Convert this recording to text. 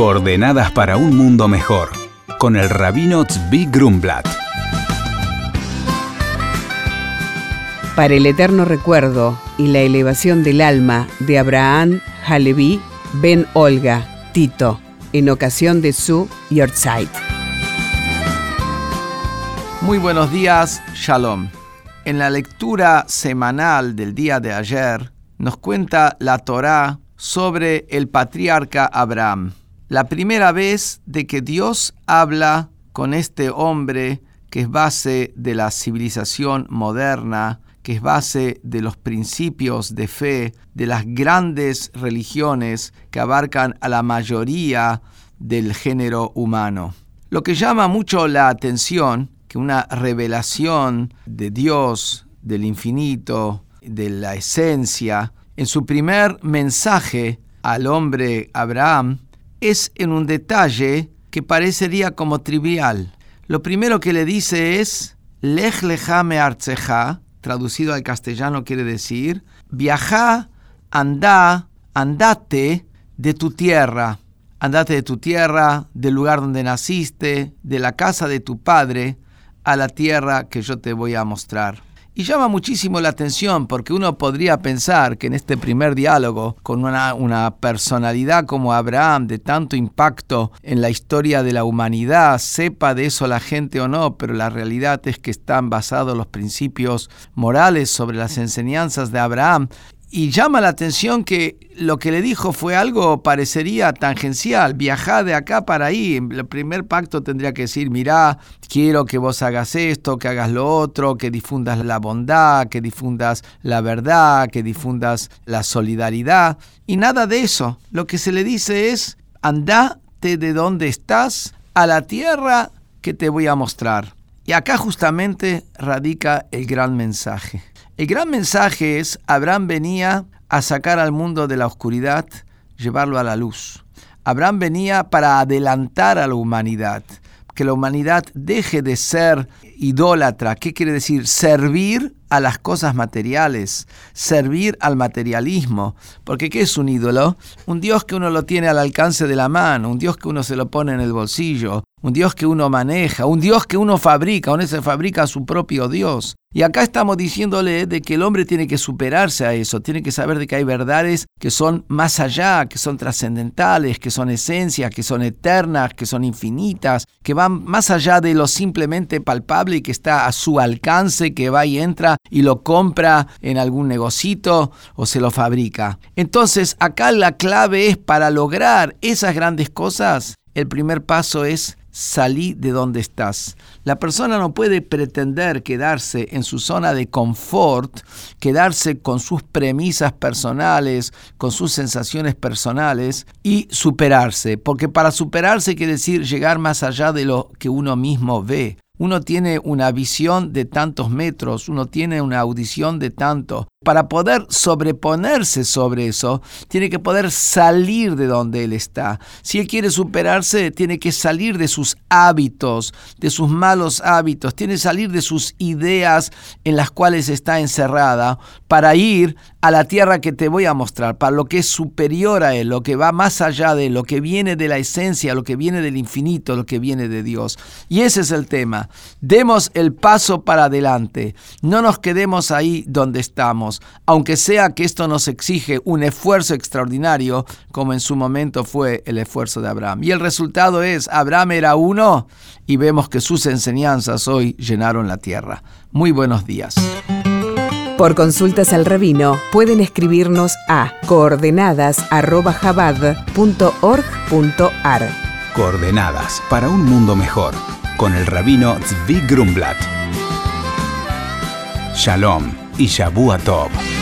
Coordenadas para un mundo mejor, con el rabino Tzvi Grumblat. Para el eterno recuerdo y la elevación del alma de Abraham Halevi Ben Olga Tito, en ocasión de su Yortzeit. Muy buenos días, Shalom. En la lectura semanal del día de ayer nos cuenta la Torá sobre el patriarca Abraham. La primera vez de que Dios habla con este hombre que es base de la civilización moderna, que es base de los principios de fe, de las grandes religiones que abarcan a la mayoría del género humano. Lo que llama mucho la atención, que una revelación de Dios, del infinito, de la esencia, en su primer mensaje al hombre Abraham, es en un detalle que parecería como trivial. Lo primero que le dice es, Lech lejame arceja, traducido al castellano quiere decir, viaja, anda, andate de tu tierra, andate de tu tierra, del lugar donde naciste, de la casa de tu padre, a la tierra que yo te voy a mostrar. Y llama muchísimo la atención porque uno podría pensar que en este primer diálogo, con una, una, personalidad como Abraham, de tanto impacto en la historia de la humanidad, sepa de eso la gente o no, pero la realidad es que están basados los principios morales sobre las enseñanzas de Abraham y llama la atención que lo que le dijo fue algo parecería tangencial, viajar de acá para ahí. El primer pacto tendría que decir, mirá, quiero que vos hagas esto, que hagas lo otro, que difundas la bondad, que difundas la verdad, que difundas la solidaridad. Y nada de eso. Lo que se le dice es, andate de donde estás a la tierra que te voy a mostrar. Y acá justamente radica el gran mensaje. El gran mensaje es, Abraham venía a sacar al mundo de la oscuridad, llevarlo a la luz. Abraham venía para adelantar a la humanidad, que la humanidad deje de ser idólatra. ¿Qué quiere decir? Servir a las cosas materiales, servir al materialismo. Porque ¿qué es un ídolo? Un Dios que uno lo tiene al alcance de la mano, un Dios que uno se lo pone en el bolsillo, un Dios que uno maneja, un Dios que uno fabrica, uno se fabrica su propio Dios. Y acá estamos diciéndole de que el hombre tiene que superarse a eso, tiene que saber de que hay verdades que son más allá, que son trascendentales, que son esencias, que son eternas, que son infinitas, que van más allá de lo simplemente palpable y que está a su alcance, que va y entra y lo compra en algún negocito o se lo fabrica. Entonces acá la clave es para lograr esas grandes cosas, el primer paso es salí de donde estás. La persona no puede pretender quedarse en su zona de confort, quedarse con sus premisas personales, con sus sensaciones personales y superarse, porque para superarse quiere decir llegar más allá de lo que uno mismo ve. Uno tiene una visión de tantos metros, uno tiene una audición de tanto. Para poder sobreponerse sobre eso, tiene que poder salir de donde él está. Si él quiere superarse, tiene que salir de sus hábitos, de sus malos hábitos, tiene que salir de sus ideas en las cuales está encerrada para ir a la tierra que te voy a mostrar, para lo que es superior a él, lo que va más allá de él, lo que viene de la esencia, lo que viene del infinito, lo que viene de Dios. Y ese es el tema. Demos el paso para adelante. No nos quedemos ahí donde estamos, aunque sea que esto nos exige un esfuerzo extraordinario, como en su momento fue el esfuerzo de Abraham. Y el resultado es, Abraham era uno y vemos que sus enseñanzas hoy llenaron la tierra. Muy buenos días. Por consultas al rabino pueden escribirnos a coordenadas@jabad.org.ar. Coordenadas para un mundo mejor con el rabino Tzvi Grumblat. Shalom y Shabu Tov.